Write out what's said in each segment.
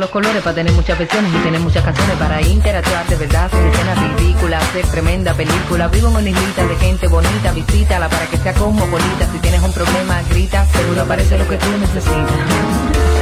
Colores para tener muchas versiones y tener muchas canciones para interactuar de verdad, hacer escenas ridículas, hacer tremenda película. Vivo en una islita de gente bonita, visítala para que sea cosmopolita. Si tienes un problema, grita, seguro aparece lo que tú necesitas.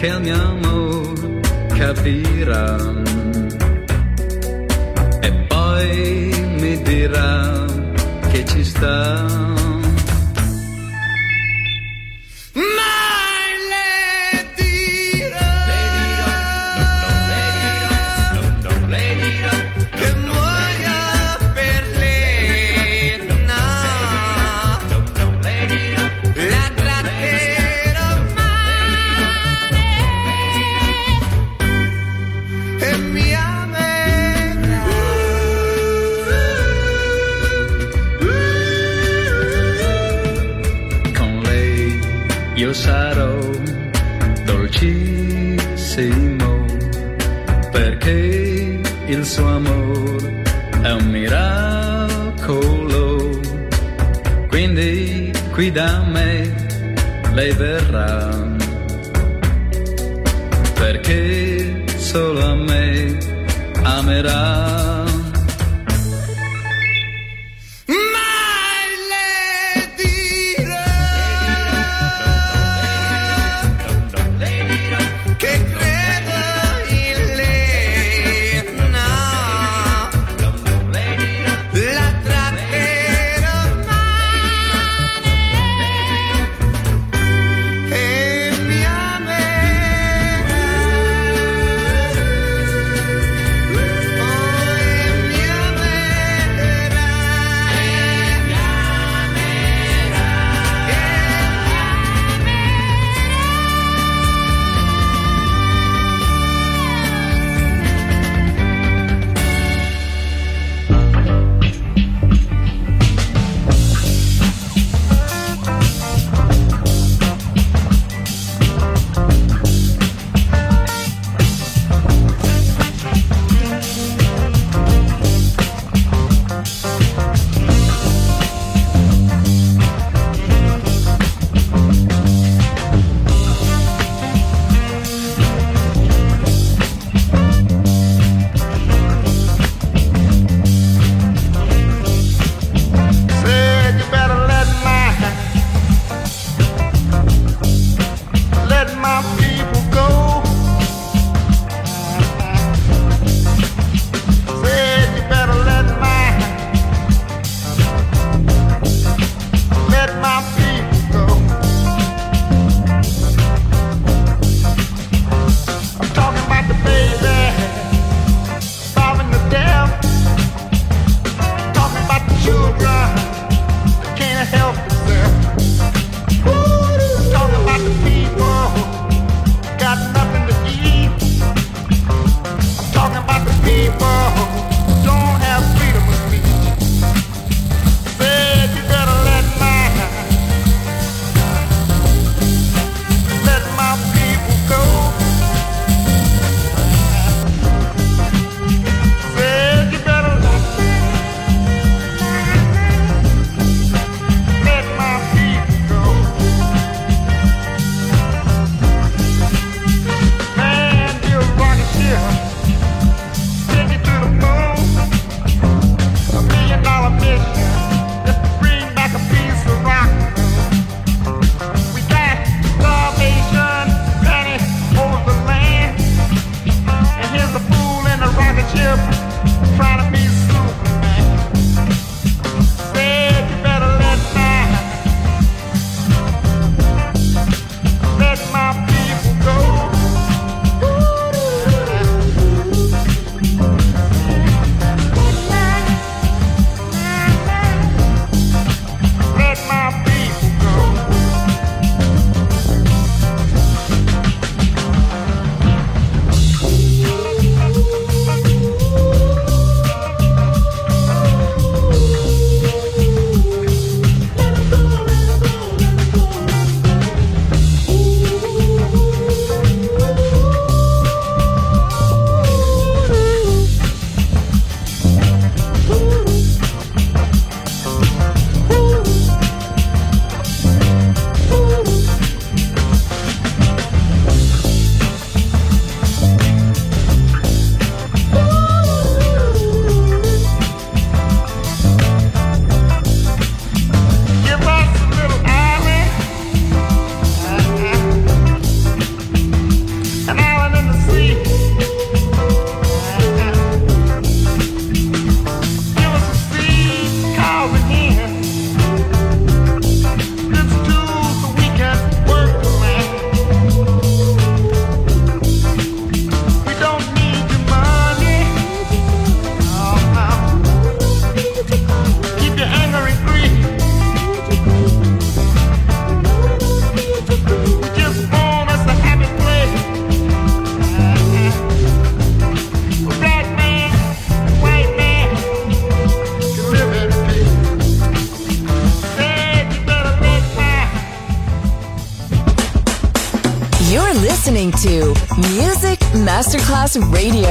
Che il mio amore capirà e poi mi dirà che ci sta sarò dolcissimo perché il suo amore è un miracolo. Quindi qui da me lei verrà perché solo a me amerà Radio.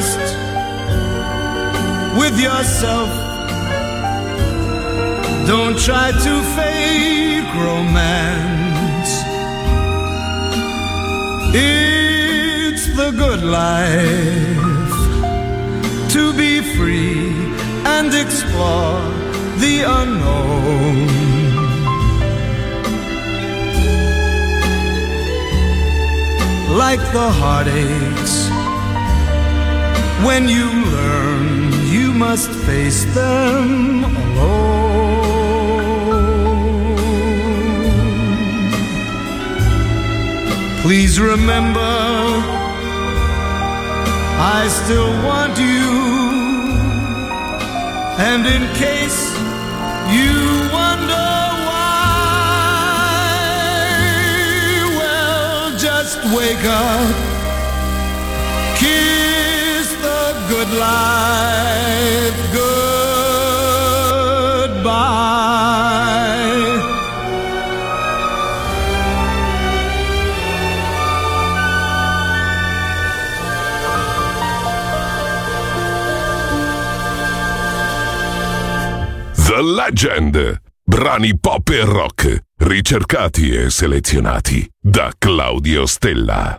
honest with yourself. Don't try to fake romance. It's the good life to be free and explore the unknown. like the heartaches when you learn, you must face them alone. Please remember, I still want you. And in case you wonder why, well, just wake up life goodbye. The Legend. Brani pop e rock, ricercati e selezionati da Claudio Stella.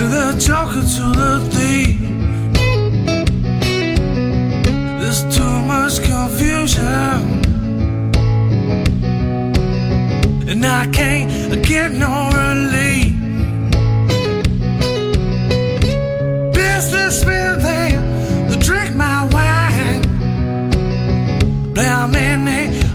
to the chocolate, to the thief. There's too much confusion, and I can't get no relief. Business they drink my wine, blaming me.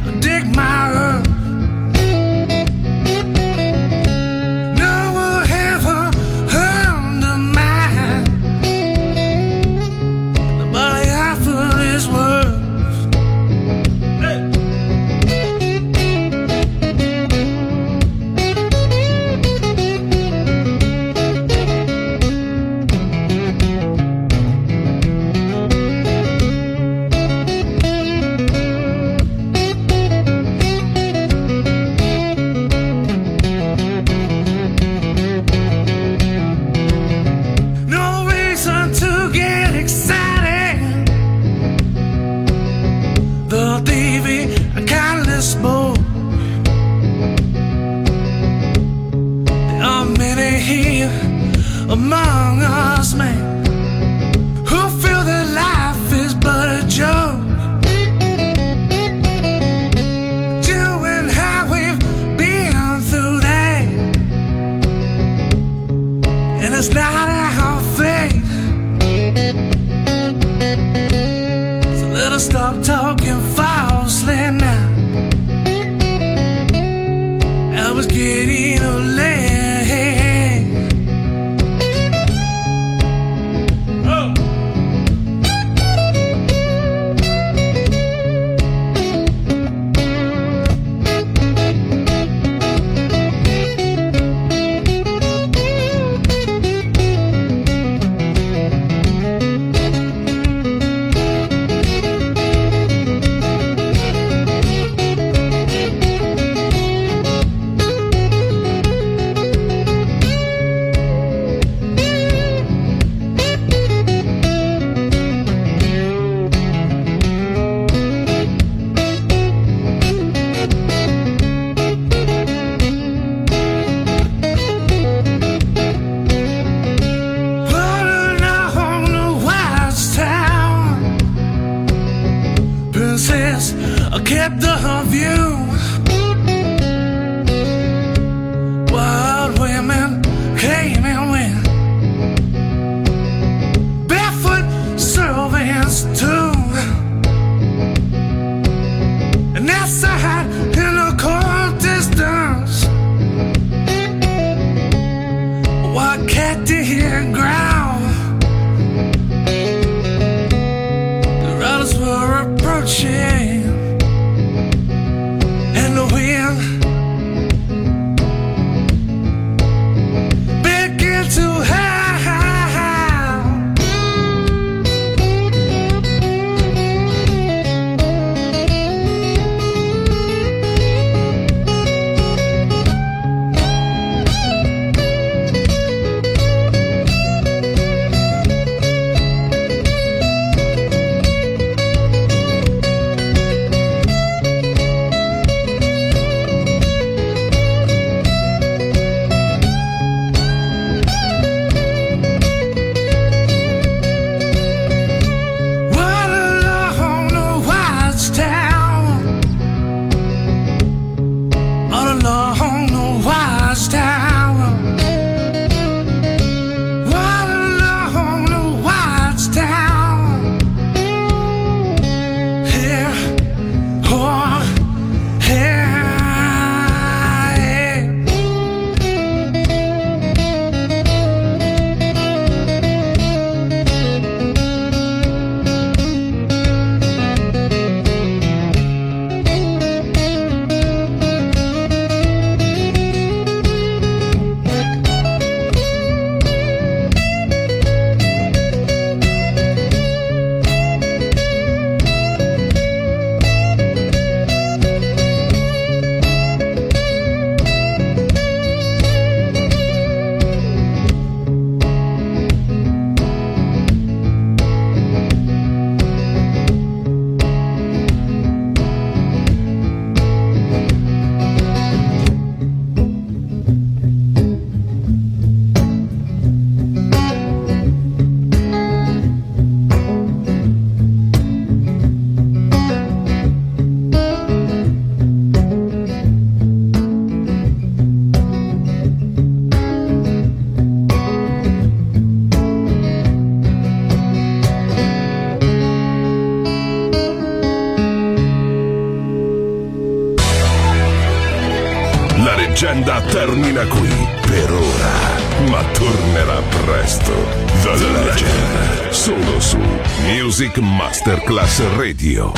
Radio.